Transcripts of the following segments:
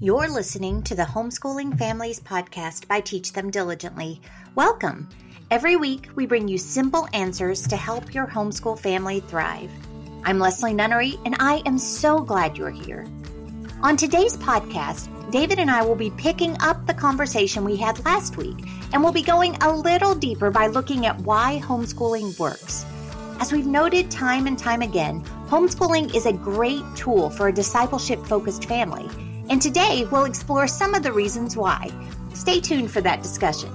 You're listening to the Homeschooling Families podcast by Teach Them Diligently. Welcome. Every week, we bring you simple answers to help your homeschool family thrive. I'm Leslie Nunnery, and I am so glad you're here. On today's podcast, David and I will be picking up the conversation we had last week, and we'll be going a little deeper by looking at why homeschooling works. As we've noted time and time again, homeschooling is a great tool for a discipleship focused family and today we'll explore some of the reasons why. Stay tuned for that discussion.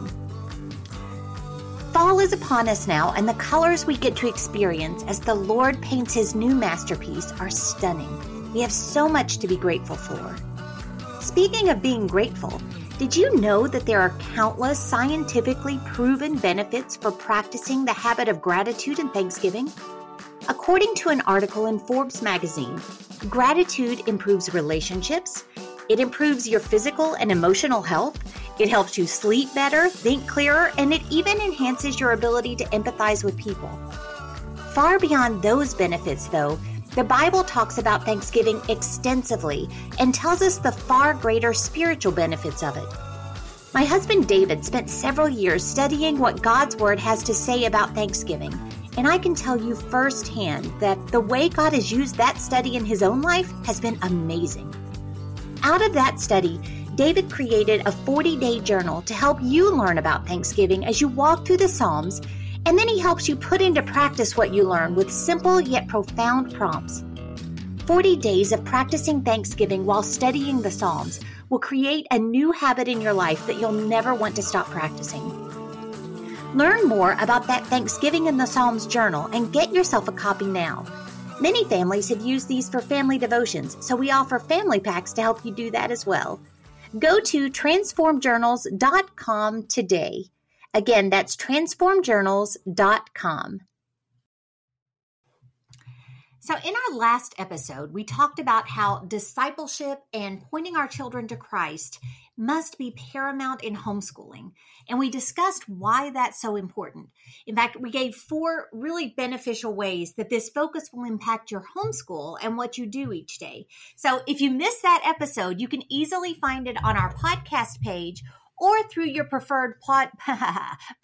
Fall is upon us now, and the colors we get to experience as the Lord paints his new masterpiece are stunning. We have so much to be grateful for. Speaking of being grateful, did you know that there are countless scientifically proven benefits for practicing the habit of gratitude and thanksgiving? According to an article in Forbes magazine, gratitude improves relationships, it improves your physical and emotional health, it helps you sleep better, think clearer, and it even enhances your ability to empathize with people. Far beyond those benefits, though, the Bible talks about Thanksgiving extensively and tells us the far greater spiritual benefits of it. My husband David spent several years studying what God's Word has to say about Thanksgiving and I can tell you firsthand that the way God has used that study in his own life has been amazing. Out of that study, David created a 40 day journal to help you learn about Thanksgiving as you walk through the Psalms, and then he helps you put into practice what you learn with simple yet profound prompts. 40 days of practicing Thanksgiving while studying the Psalms will create a new habit in your life that you'll never want to stop practicing. Learn more about that Thanksgiving in the Psalms journal and get yourself a copy now. Many families have used these for family devotions, so we offer family packs to help you do that as well. Go to transformjournals.com today. Again, that's transformjournals.com. So, in our last episode, we talked about how discipleship and pointing our children to Christ must be paramount in homeschooling. And we discussed why that's so important. In fact, we gave four really beneficial ways that this focus will impact your homeschool and what you do each day. So, if you missed that episode, you can easily find it on our podcast page or through your preferred pod,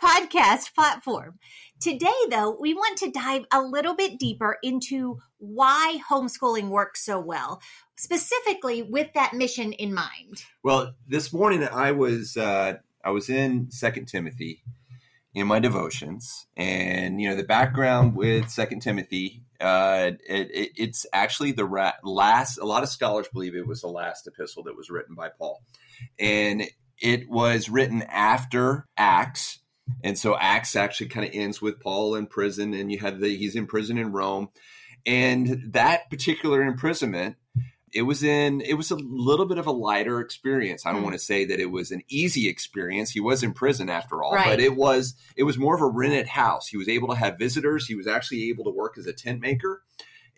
podcast platform. Today, though, we want to dive a little bit deeper into why homeschooling works so well, specifically with that mission in mind. Well, this morning I was uh, I was in Second Timothy in my devotions, and you know the background with Second Timothy. Uh, it, it, it's actually the ra- last. A lot of scholars believe it was the last epistle that was written by Paul, and it was written after Acts. And so Acts actually kind of ends with Paul in prison, and you have the he's in prison in Rome, and that particular imprisonment it was in it was a little bit of a lighter experience i don't mm. want to say that it was an easy experience he was in prison after all right. but it was it was more of a rented house he was able to have visitors he was actually able to work as a tent maker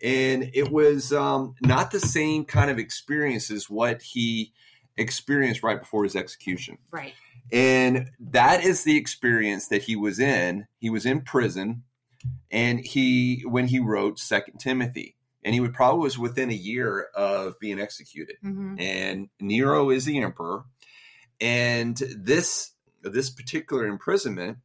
and it was um, not the same kind of experience as what he experienced right before his execution. Right. And that is the experience that he was in. He was in prison and he when he wrote Second Timothy. And he would probably was within a year of being executed. Mm-hmm. And Nero is the emperor. And this this particular imprisonment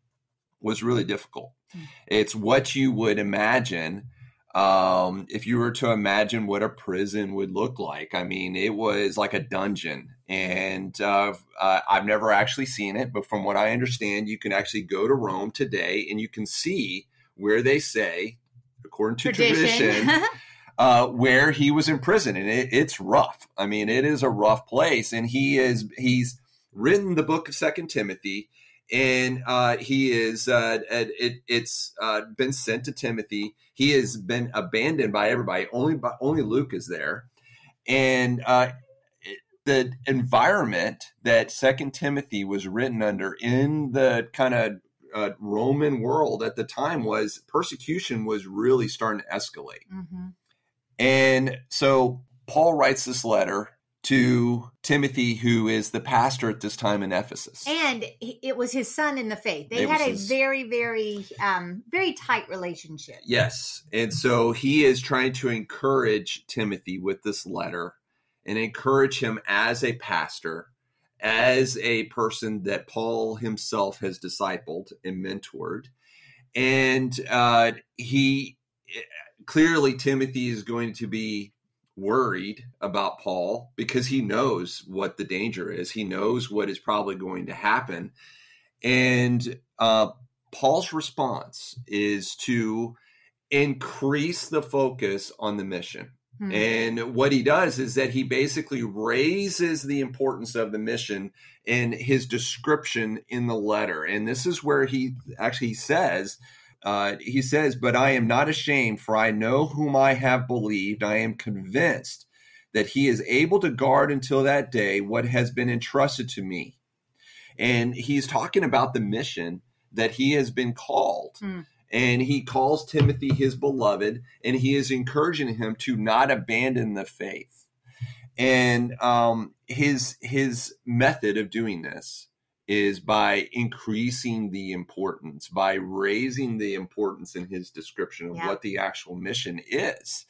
was really difficult. Mm-hmm. It's what you would imagine um, if you were to imagine what a prison would look like, I mean, it was like a dungeon. And uh, uh, I've never actually seen it, but from what I understand, you can actually go to Rome today and you can see where they say, according to tradition, tradition uh, where he was in prison, and it, it's rough. I mean, it is a rough place, and he is he's written the book of Second Timothy, and uh, he is uh, it, it's uh, been sent to Timothy. He has been abandoned by everybody. Only by, only Luke is there, and uh, the environment that Second Timothy was written under in the kind of uh, Roman world at the time was persecution was really starting to escalate, mm-hmm. And so Paul writes this letter to Timothy, who is the pastor at this time in Ephesus. And it was his son in the faith. They it had a his... very, very, um, very tight relationship. Yes. And so he is trying to encourage Timothy with this letter. and encourage him as a pastor, as a person that Paul himself has discipled and mentored. And uh, he clearly, Timothy is going to be worried about Paul because he knows what the danger is. He knows what is probably going to happen. And uh, Paul's response is to increase the focus on the mission. Hmm. And what he does is that he basically raises the importance of the mission in his description in the letter. And this is where he actually says, uh, he says, But I am not ashamed, for I know whom I have believed. I am convinced that he is able to guard until that day what has been entrusted to me. And he's talking about the mission that he has been called. Mm. And he calls Timothy his beloved, and he is encouraging him to not abandon the faith. And um, his his method of doing this is by increasing the importance, by raising the importance in his description of yeah. what the actual mission is.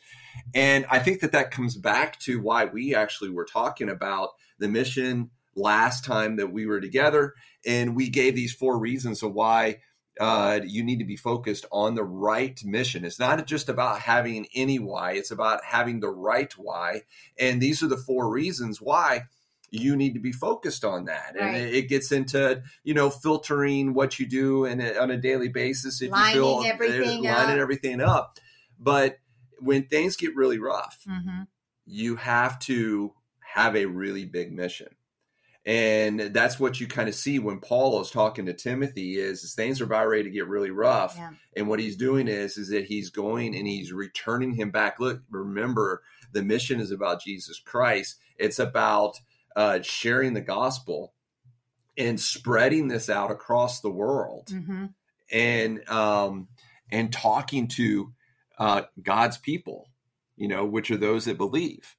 And I think that that comes back to why we actually were talking about the mission last time that we were together. And we gave these four reasons of why uh, you need to be focused on the right mission. It's not just about having any why, it's about having the right why. And these are the four reasons why you need to be focused on that right. and it, gets into you know filtering what you do and on a daily basis if lining you feel everything lining up. everything up but when things get really rough mm-hmm. you have to have a really big mission and that's what you kind of see when paul is talking to timothy is, is things are about ready to get really rough yeah. and what he's doing is is that he's going and he's returning him back look remember the mission is about jesus christ it's about uh, sharing the gospel and spreading this out across the world mm-hmm. and um, and talking to uh, God's people, you know, which are those that believe.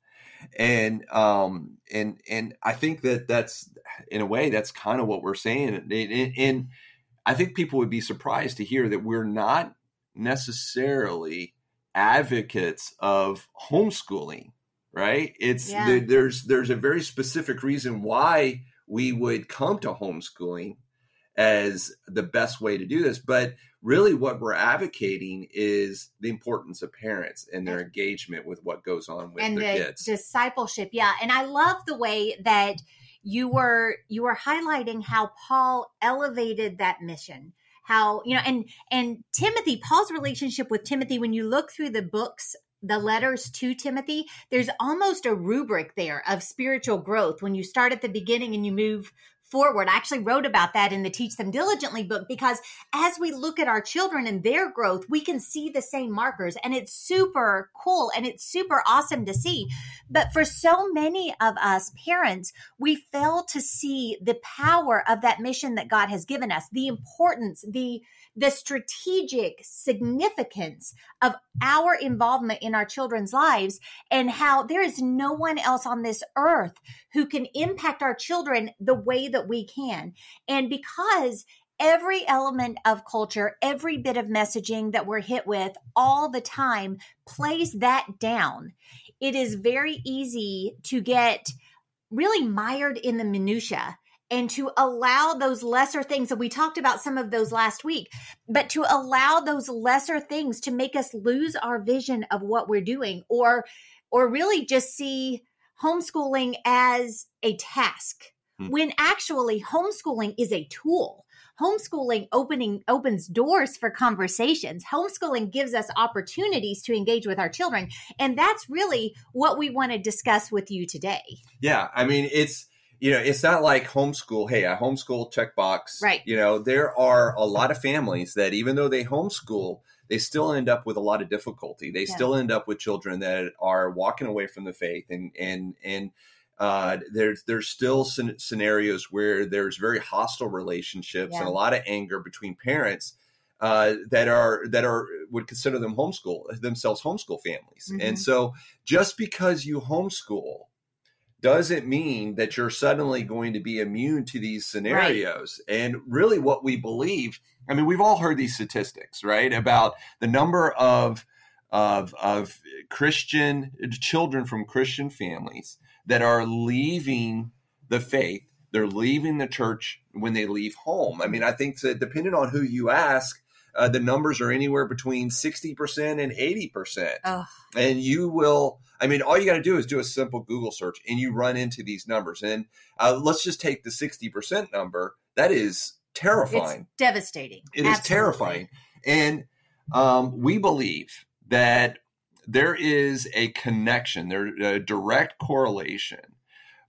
And um, and and I think that that's in a way that's kind of what we're saying. And, and I think people would be surprised to hear that we're not necessarily advocates of homeschooling right? It's yeah. there, there's there's a very specific reason why we would come to homeschooling as the best way to do this, but really what we're advocating is the importance of parents and their engagement with what goes on with and their the kids. Discipleship, yeah. And I love the way that you were you were highlighting how Paul elevated that mission how you know and and timothy paul's relationship with timothy when you look through the books the letters to Timothy, there's almost a rubric there of spiritual growth. When you start at the beginning and you move forward. I actually wrote about that in the Teach Them Diligently book because as we look at our children and their growth, we can see the same markers and it's super cool and it's super awesome to see. But for so many of us parents, we fail to see the power of that mission that God has given us, the importance, the the strategic significance of our involvement in our children's lives and how there is no one else on this earth who can impact our children the way that we can. And because every element of culture, every bit of messaging that we're hit with all the time plays that down. It is very easy to get really mired in the minutia and to allow those lesser things and we talked about some of those last week but to allow those lesser things to make us lose our vision of what we're doing or or really just see homeschooling as a task hmm. when actually homeschooling is a tool homeschooling opening opens doors for conversations homeschooling gives us opportunities to engage with our children and that's really what we want to discuss with you today yeah i mean it's you know, it's not like homeschool. Hey, I homeschool checkbox. Right. You know, there are a lot of families that even though they homeschool, they still end up with a lot of difficulty. They yeah. still end up with children that are walking away from the faith, and and and uh, there's there's still scenarios where there's very hostile relationships yeah. and a lot of anger between parents. Uh, that are that are would consider them homeschool themselves homeschool families, mm-hmm. and so just because you homeschool doesn't mean that you're suddenly going to be immune to these scenarios. Right. And really, what we believe I mean, we've all heard these statistics, right? About the number of of, of Christian children from Christian families that are leaving the faith. They're leaving the church when they leave home. I mean, I think that depending on who you ask, uh, the numbers are anywhere between 60% and 80%. Oh. And you will, I mean, all you got to do is do a simple Google search and you run into these numbers. And uh, let's just take the 60% number. That is terrifying. It's devastating. It is Absolutely. terrifying. And um, we believe that there is a connection, there a direct correlation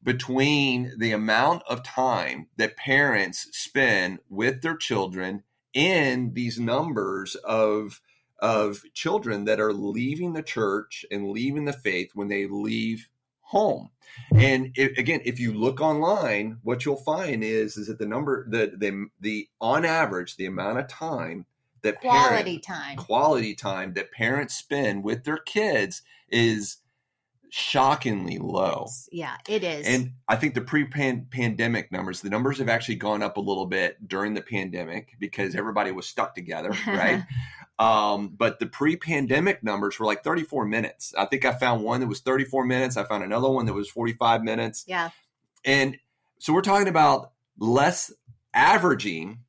between the amount of time that parents spend with their children and these numbers of of children that are leaving the church and leaving the faith when they leave home. And if, again, if you look online, what you'll find is is that the number the the the on average the amount of time that Quality parent, time. quality time that parents spend with their kids is shockingly low. Yeah, it is. And I think the pre-pandemic numbers, the numbers have actually gone up a little bit during the pandemic because everybody was stuck together, right? um, but the pre-pandemic numbers were like 34 minutes. I think I found one that was 34 minutes. I found another one that was 45 minutes. yeah. And so we're talking about less averaging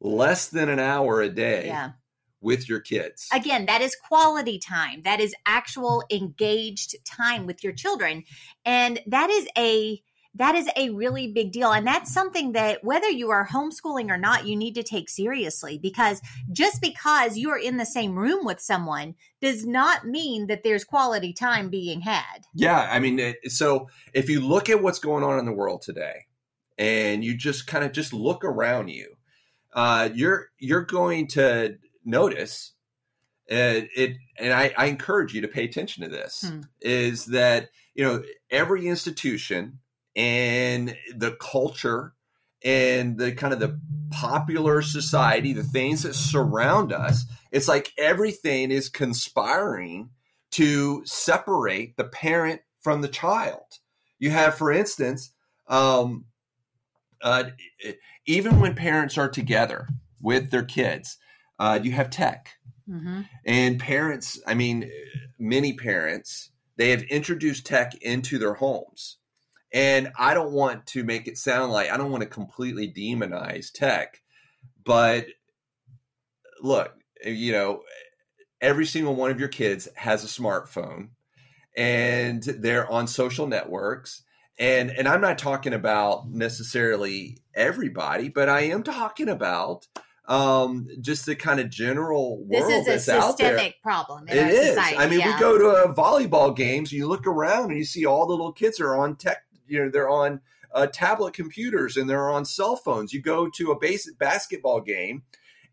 less than an hour a day Yeah. with your kids. Again, that is quality time. That is actual engaged time with your children. And that is a that is a really big deal. And that's something that whether you are homeschooling or not, you need to take seriously because just because you are in the same room with someone does not mean that there's quality time being had. Yeah, I mean, so if you look at what's going on in the world today, and you just kind of just look around you, uh, you're you're going to notice uh, it, and I, I encourage you to pay attention to this. Hmm. Is that you know every institution and the culture and the kind of the popular society, the things that surround us, it's like everything is conspiring to separate the parent from the child. You have, for instance, um, uh, even when parents are together with their kids, uh, you have tech. Mm-hmm. And parents, I mean, many parents, they have introduced tech into their homes. And I don't want to make it sound like I don't want to completely demonize tech, but look, you know, every single one of your kids has a smartphone and they're on social networks. And and I'm not talking about necessarily everybody, but I am talking about um, just the kind of general world This is a that's out there. systemic problem in It is. society. I mean, yeah. we go to uh, volleyball games. You look around and you see all the little kids are on tech. You know, they're on uh, tablet computers and they're on cell phones. You go to a basic basketball game,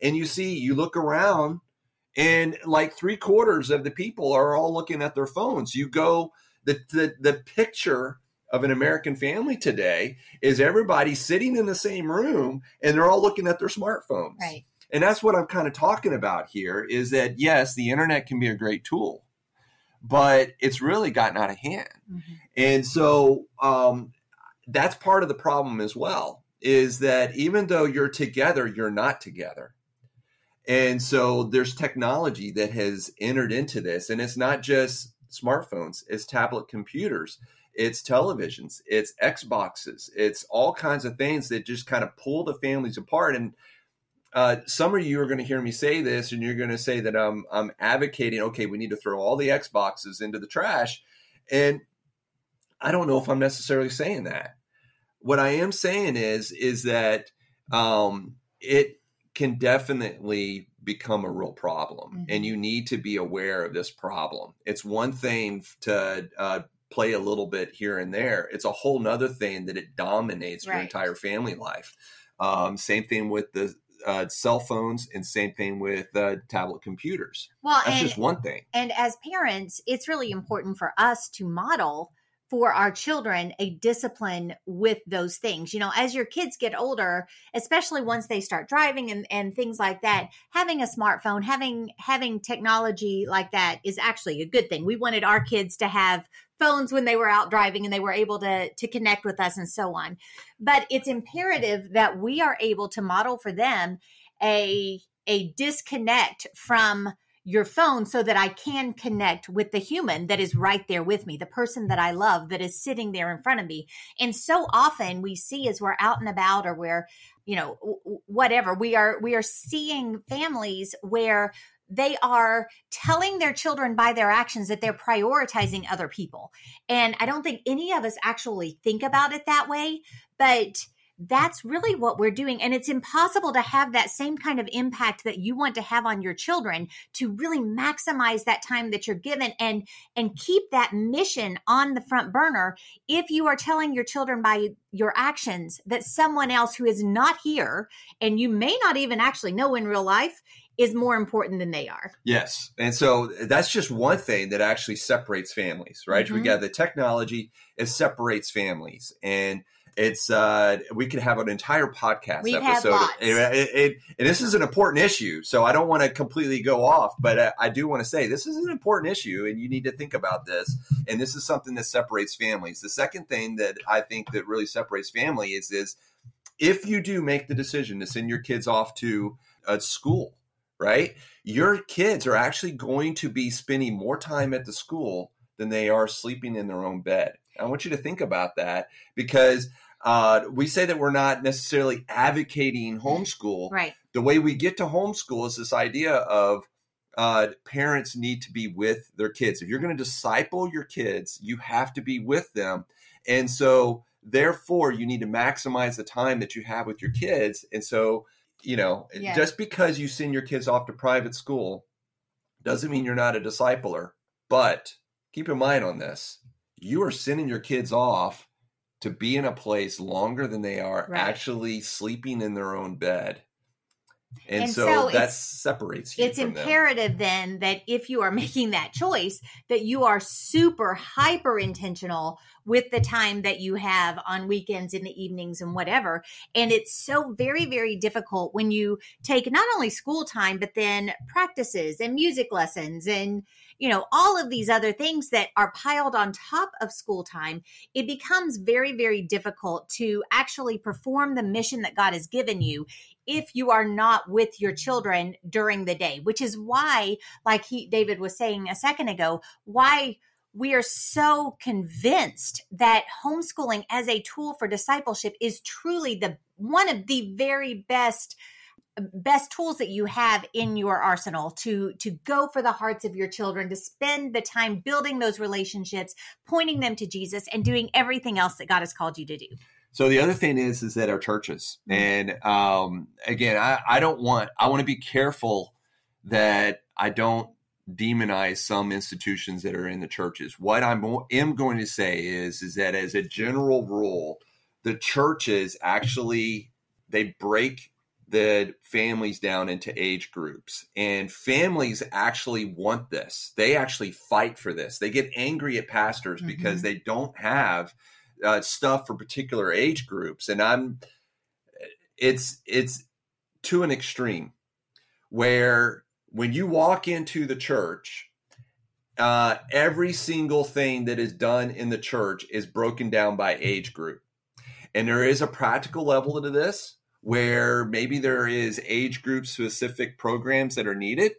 and you see, you look around, and like three quarters of the people are all looking at their phones. You go the the the picture of an American family today is everybody sitting in the same room and they're all looking at their smartphones right. and that's what i'm kind of talking about here is that yes the internet can be a great tool but it's really gotten out of hand Mhm. and so um, that's part of the problem as well is that even though you're together you're not together and so there's technology that has entered into this and it's not just smartphones it's tablet computers it's televisions it's xboxes it's all kinds of things that just kind of pull the families apart. And uh, some of you are going to hear me say this and you're going to say that I'm, I'm advocating okay we need to throw all the xboxes into the trash. And i don't know if i'm necessarily saying that. What i am saying is is that um, it can definitely become a real problem Mhm. and you need to be aware of this problem. It's one thing to uh, play a little bit here and there it's a whole nother thing that it dominates your entire family life um, same thing with the uh, cell phones and same thing with uh, tablet computers Well, that's and just one thing And as parents, it's really important for us to model for our children a discipline with those things. You know, as your kids get older, especially once they start driving and, and things like that, having a smartphone, having having technology like that is actually a good thing. We wanted our kids to have phones when they were out driving and they were able to to connect with us and so on. But it's imperative that we are able to model for them a a disconnect from your phone so that I can connect with the human that is right there with me, the person that I love that is sitting there in front of me. And so often we see as we're out and about or we're, you know, whatever, we are we are seeing families where they are telling their children by their actions that they're prioritizing other people. And I don't think any of us actually think about it that way, but that's really what we're doing. And it's impossible to have that same kind of impact that you want to have on your children to really maximize that time that you're given and, and keep that mission on the front burner if you are telling your children by your actions that someone else who is not here and you may not even actually know in real life is more important than they are. Yes. And so that's just one thing that actually separates families, right? Mm-hmm. We got the technology, it separates families. And it's uh we could have an entire podcast We've episode and, and, and, this is an important issue so i don't want to completely go off but I, I do want to say this is an important issue and you need to think about this and this is something that separates families the second thing that i think that really separates family is is if you do make the decision to send your kids off to a school right? Your kids are actually going to be spending more time at the school than they are sleeping in their own bed. I want you to think about that because uh, we say that we're not necessarily advocating homeschool. Right. The way we get to homeschool is this idea of uh, parents need to be with their kids. If you're going to disciple your kids, you have to be with them. And so, therefore, you need to maximize the time that you have with your kids. And so, you know, yes. just because you send your kids off to private school doesn't mean you're not a discipler. But keep in mind on this you are sending your kids off to be in a place longer than they are right. actually sleeping in their own bed. And, and so, so that separates you. It's imperative then that if you are making that choice, that you are super hyper intentional with the time that you have on weekends in the evenings and whatever. And it's so very, very difficult when you take not only school time, but then practices and music lessons and, you know, all of these other things that are piled on top of school time. It becomes very, very difficult to actually perform the mission that God has given you if you are not with your children during the day, which is why, like he, David was saying a second ago, why we are so convinced that homeschooling as a tool for discipleship is truly the one of the very best best tools that you have in your arsenal to to go for the hearts of your children to spend the time building those relationships pointing them to jesus and doing everything else that god has called you to do so the other thing is is that our churches mm-hmm. and um again i i don't want i want to be careful that i don't demonize some institutions that are in the churches. What I am going to say is is that as a general rule, the churches actually they break the families down into age groups and families actually want this they actually fight for this they get angry at pastors mm-hmm. because they don't have uh, stuff for particular age groups and i'm it's it's to an extreme where when you walk into the church, uh, every single thing that is done in the church is broken down by age group. And there is a practical level to this where maybe there is age group specific programs that are needed.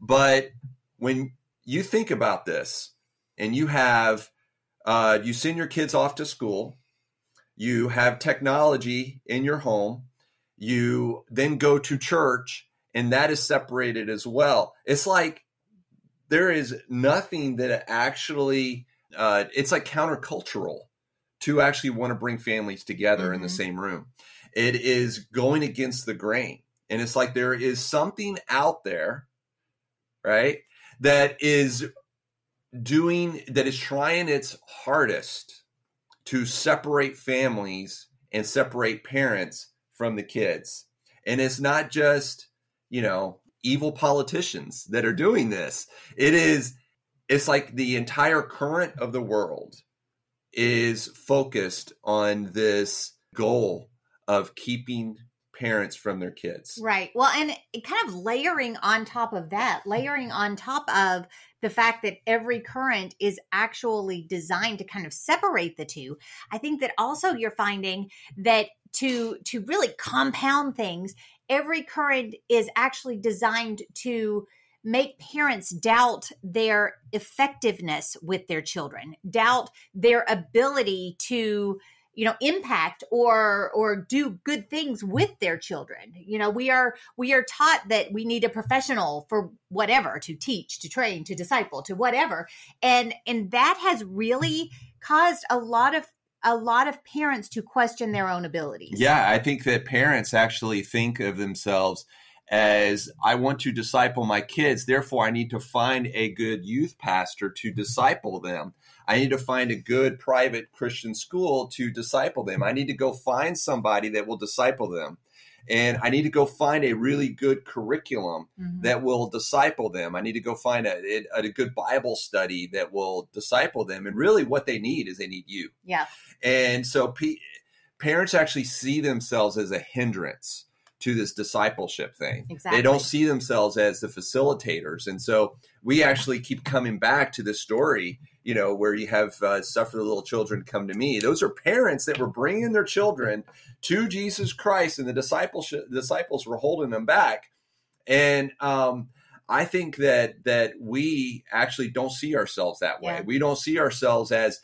But when you think about this and you have, uh, you send your kids off to school, you have technology in your home, you then go to church and that is separated as well. It's like there is nothing that actually uh, it's like countercultural to actually want to bring families together mm-hmm. in the mm-hmm. same room. It is going against the grain. And it's like there is something out there, right, that is doing, that is trying its hardest to separate families and separate parents from the kids. And it's not just you know, evil politicians that are doing this. It is it's like the entire current of the world is focused on this goal of keeping parents from their kids. Right. Well, and kind of layering on top of that, layering on top of the fact that every current is actually designed to kind of separate the two. I think that also you're finding that to to really compound things every current is actually designed to make parents doubt their effectiveness with their children, doubt their ability to you know impact or or do good things with their children. You know we are we are taught that we need a professional for whatever to teach to train to disciple to whatever. And and that has really caused a lot of a lot of parents to question their own abilities. Yeah i think that parents actually think of themselves as I want to disciple my kids. Therefore, I need to find a good youth pastor to disciple them. I need to find a good private Christian school to disciple them. I need to go find somebody that will disciple them. And I need to go find a really good curriculum mm-hmm. that will disciple them. I need to go find a, a, good Bible study that will disciple them. And really, what they need is they need you. Yeah. And so, parents actually see themselves as a hindrance to this discipleship thing. Exactly. They don't see themselves as the facilitators. And so we actually keep coming back to this story, you know, where you have uh, suffer the little children come to me. Those are parents that were bringing their children to Jesus Christ and the discipleship disciples were holding them back. And um, I think that that we actually don't see ourselves that way. Yeah. We don't see ourselves as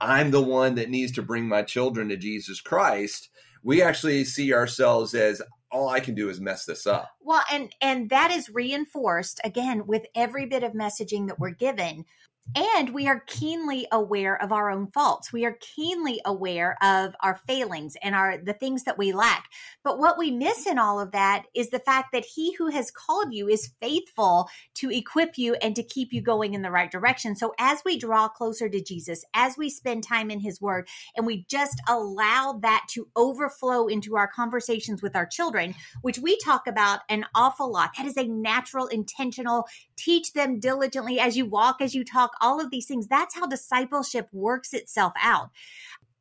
I'm the one that needs to bring my children to Jesus Christ we actually see ourselves as all I can do is mess this up. Well, and and that is reinforced again with every bit of messaging that we're given. And we are keenly aware of our own faults. We are keenly aware of our failings and our the things that we lack. But what we miss in all of that is the fact that he who has called you is faithful to equip you and to keep you going in the right direction. So as we draw closer to Jesus, as we spend time in his word and we just allow that to overflow into our conversations with our children, which we talk about an awful lot. That is a natural intentional teach them diligently as you walk, as you talk, all of these things. That's how discipleship works itself out.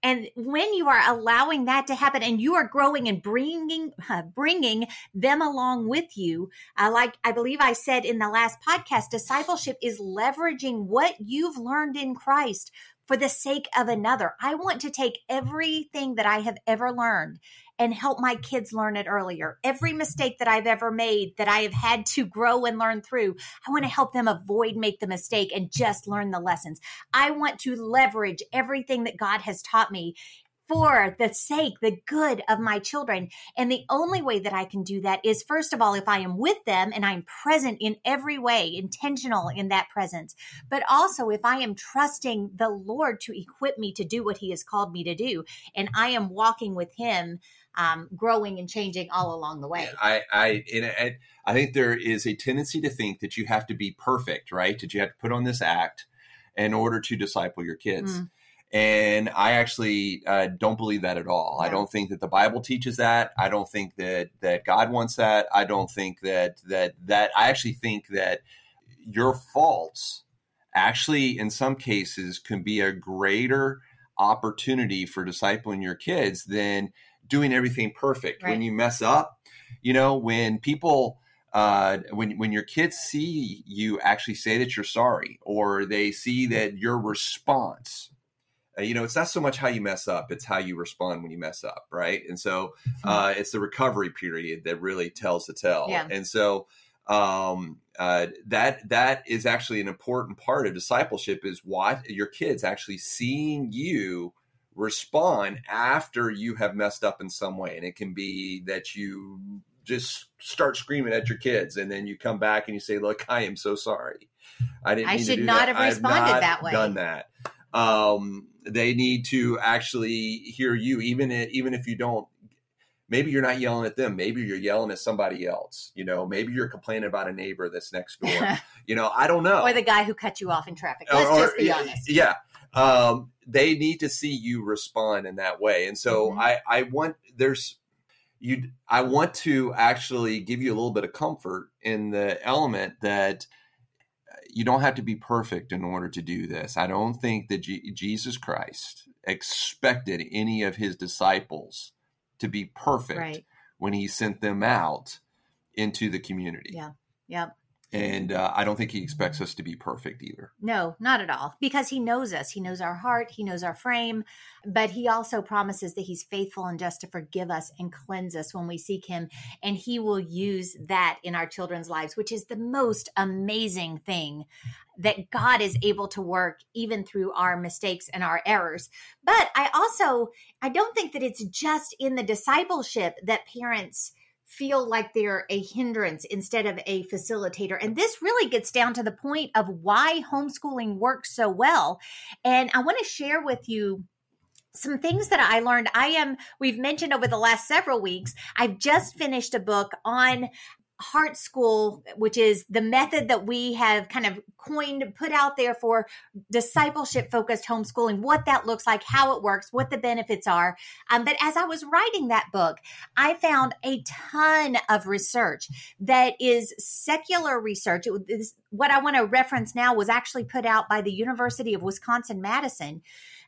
And when you are allowing that to happen and you are growing and bringing, uh, bringing them along with you, uh, like I believe I said in the last podcast, discipleship is leveraging what you've learned in Christ for the sake of another. I want to take everything that I have ever learned and help my kids learn it earlier. Every mistake that I've ever made that I have had to grow and learn through, I want to help them avoid make the mistake and just learn the lessons. I want to leverage everything that God has taught me for the sake, the good of my children. And the only way that I can do that is, first of all, if I am with them and I'm present in every way, intentional in that presence, but also if I am trusting the Lord to equip me to do what He has called me to do, and I am walking with Him. Um, growing and changing all along the way. I I, I I think there is a tendency to think that you have to be perfect, right? That you have to put on this act in order to disciple your kids. Mm. And I actually uh, don't believe that at all. Yeah. I don't think that the Bible teaches that. I don't think that that God wants that. I don't think that that that. I actually think that your faults actually, in some cases, can be a greater opportunity for discipling your kids than doing everything perfect. Right. When you mess up, you know, when people uh, when when your kids see you actually say that you're sorry, or they see that your response uh, you know, it's not so much how you mess up; it's how you respond when you mess up, right? And so, hmm. uh, it's the recovery period that really tells the tale. Yeah. And so, um, uh, that that is actually an important part of discipleship is what your kids actually seeing you respond after you have messed up in some way, and it can be that you just start screaming at your kids, and then you come back and you say, "Look, I am so sorry. I didn't. I should not that. have responded that way. Done that." Um, they need to actually hear you, even if, even if you don't. Maybe you're not yelling at them. Maybe you're yelling at somebody else. You know, maybe you're complaining about a neighbor that's next door. you know, I don't know. Or the guy who cut you off in traffic. Let's or, just be honest. Yeah. Um, they need to see you respond in that way. And so mm-hmm. I, I want there's you I want to actually give you a little bit of comfort in the element that you don't have to be perfect in order to do this. I don't think that G- Jesus Christ expected any of his disciples to be perfect right. when he sent them out into the community. Yeah. Yeah. And uh, I don't think he expects us to be perfect either. No, not at all. Because he knows us. He knows our heart. He knows our frame. But he also promises that he's faithful and just to forgive us and cleanse us when we seek him. And he will use that in our children's lives, which is the most amazing thing that God is able to work even through our mistakes and our errors. But I also, I don't think that it's just in the discipleship that parents feel like they're a hindrance instead of a facilitator. And this really gets down to the point of why homeschooling works so well. And I want to share with you some things that I learned. I am, we've mentioned over the last several weeks, I've just finished a book on Heart School, which is the method that we have kind of coined, put out there for discipleship focused homeschooling, what that looks like, how it works, what the benefits are. Um, but as I was writing that book, I found a ton of research that is secular research. It, what I want to reference now was actually put out by the University of Wisconsin Madison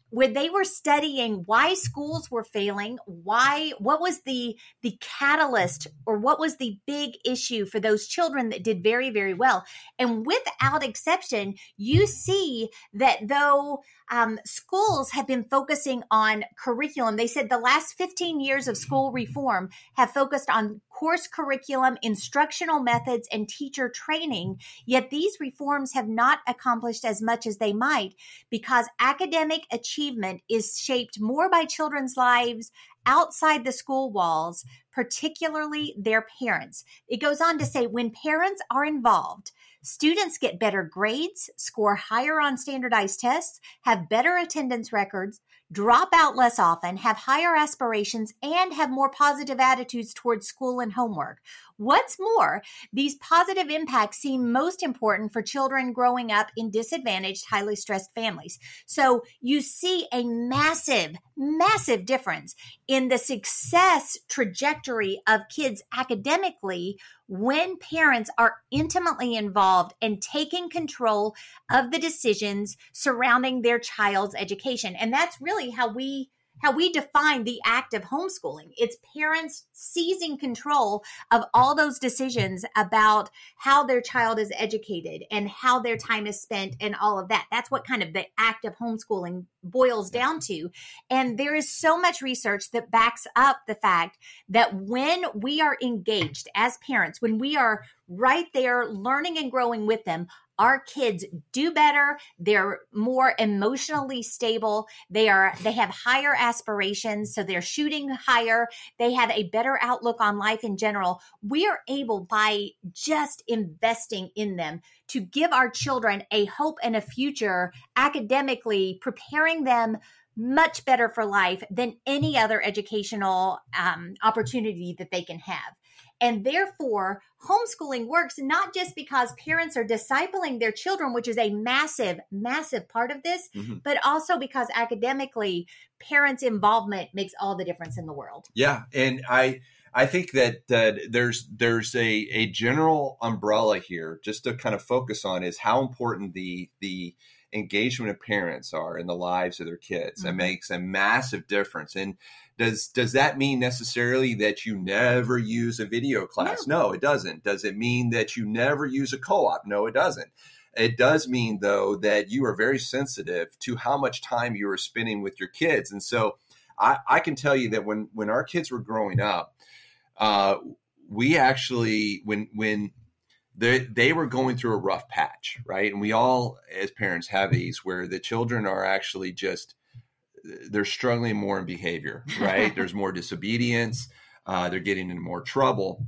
where they were studying why schools were failing, why what was the the catalyst or what was the big issue for those children that did very very well. And without exception, you see that though um, schools have been focusing on curriculum. They said the last 15 years of school reform have focused on course curriculum, instructional methods, and teacher training. Yet these reforms have not accomplished as much as they might because academic achievement is shaped more by children's lives outside the school walls, particularly their parents. It goes on to say when parents are involved, Students get better grades, score higher on standardized tests, have better attendance records, drop out less often, have higher aspirations, and have more positive attitudes towards school and homework. What's more, these positive impacts seem most important for children growing up in disadvantaged, highly stressed families. So you see a massive, massive difference in the success trajectory of kids academically when parents are intimately involved and taking control of the decisions surrounding their child's education. And that's really how we how we define the act of homeschooling. It's parents seizing control of all those decisions about how their child is educated and how their time is spent and all of that. That's what kind of the act of homeschooling boils down to. And there is so much research that backs up the fact that when we are engaged as parents, when we are right there learning and growing with them, our kids do better. They're more emotionally stable. They are they have higher aspirations so they're shooting higher. They have a better outlook on life in general. We are able by just investing in them to give our children a hope and a future academically preparing them much better for life than any other educational um, opportunity that they can have and therefore, homeschooling works not just because parents are discipling their children, which is a massive, massive part of this, mm-hmm. but also because academically, parents' involvement makes all the difference in the world. Yeah. And I, I think that uh, there's there's a, a general umbrella here just to kind of focus on is how important the the engagement of parents are in the lives of their kids. Mm-hmm. It makes a massive difference. And does does that mean necessarily that you never use a video class? No. no, it doesn't. Does it mean that you never use a co-op? No, it doesn't. It does mean though that you are very sensitive to how much time you are spending with your kids. And so I, I can tell you that when when our kids were growing up, uh, we actually when when they, they were going through a rough patch, right? And we all, as parents, have these where the children are actually just they're struggling more in behavior, right? There's more disobedience. Uh, they're getting into more trouble.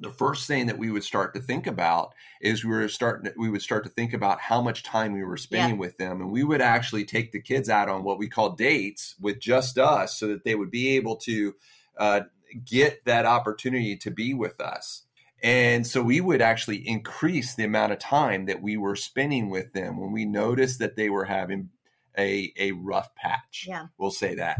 The first thing that we would start to think about is we were starting. We would start to think about how much time we were spending yeah. with them, and we would actually take the kids out on what we call dates with just us, so that they would be able to uh, get that opportunity to be with us. And so we would actually increase the amount of time that we were spending with them when we noticed that they were having a, a rough patch. Yeah. We'll say that.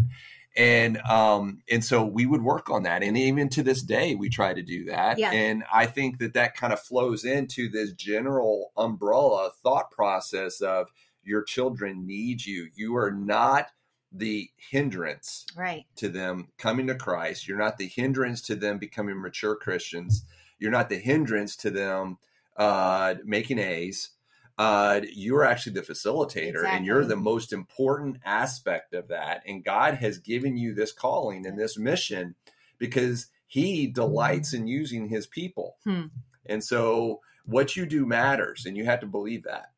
And um and so we would work on that and even to this day we try to do that. Yeah. And I think that that kind of flows into this general umbrella thought process of your children need you. You are not the hindrance right. to them coming to Christ. You're not the hindrance to them becoming mature Christians you're not the hindrance to them uh, making A's. Uh, you're actually the facilitator Exactly. and you're the most important aspect of that. And God has given you this calling and this mission because He delights in using His people. Hmm. And so what you do matters, and you have to believe that.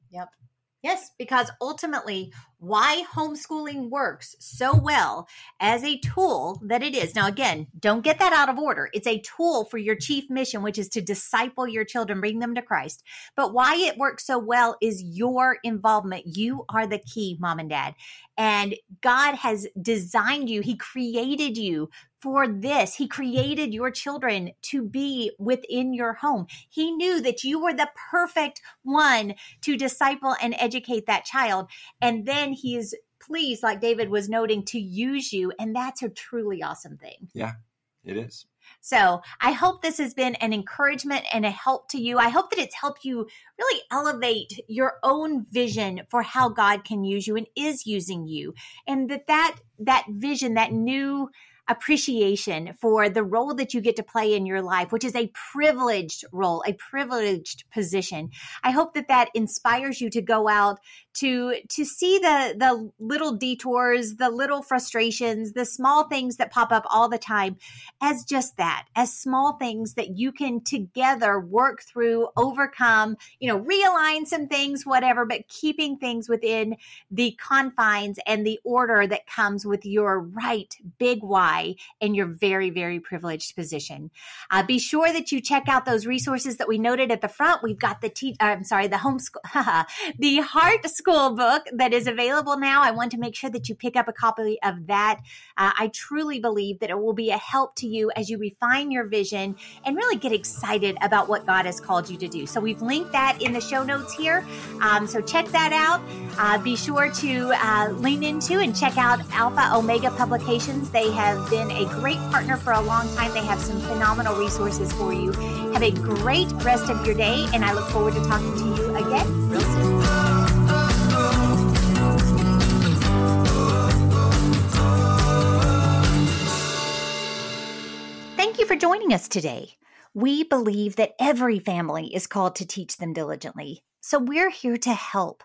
Yes, because ultimately, why homeschooling works so well as a tool that it is. Now, again, don't get that out of order. It's a tool for your chief mission, which is to disciple your children, bring them to Christ. But why it works so well is your involvement. You are the key, mom and dad. And God has designed you, He created you for this. He created your children to be within your home. He knew that you were the perfect one to disciple and educate that child. And then he is pleased, like David was noting, to use you. And that's a truly awesome thing. Yeah, it is. So I hope this has been an encouragement and a help to you. I hope that it's helped you really elevate your own vision for how God can use you and is using you. And that that, that vision, that new appreciation for the role that you get to play in your life, which is a privileged role, a privileged position. I hope that that inspires you to go out to to see the the little detours, the little frustrations, the small things that pop up all the time as just that, as small things that you can together work through, overcome, you know, realign some things, whatever, but keeping things within the confines and the order that comes with your right big why and your very, very privileged position. Uh, be sure that you check out those resources that we noted at the front. We've got the te- uh, I'm sorry, the homeschool, the Heart School book that is available now. I want to make sure that you pick up a copy of that. Uh, I truly believe that it will be a help to you as you refine your vision and really get excited about what God has called you to do. So we've linked that in the show notes here. Um, so check that out. Uh, be sure to uh, lean into and check out Alpha Omega Publications. They have been a great partner for a long time. They have some phenomenal resources for you. Have a great rest of your day, and I look forward to talking to you again real soon. Thank you for joining us today. We believe that every family is called to teach them diligently. So we're here to help.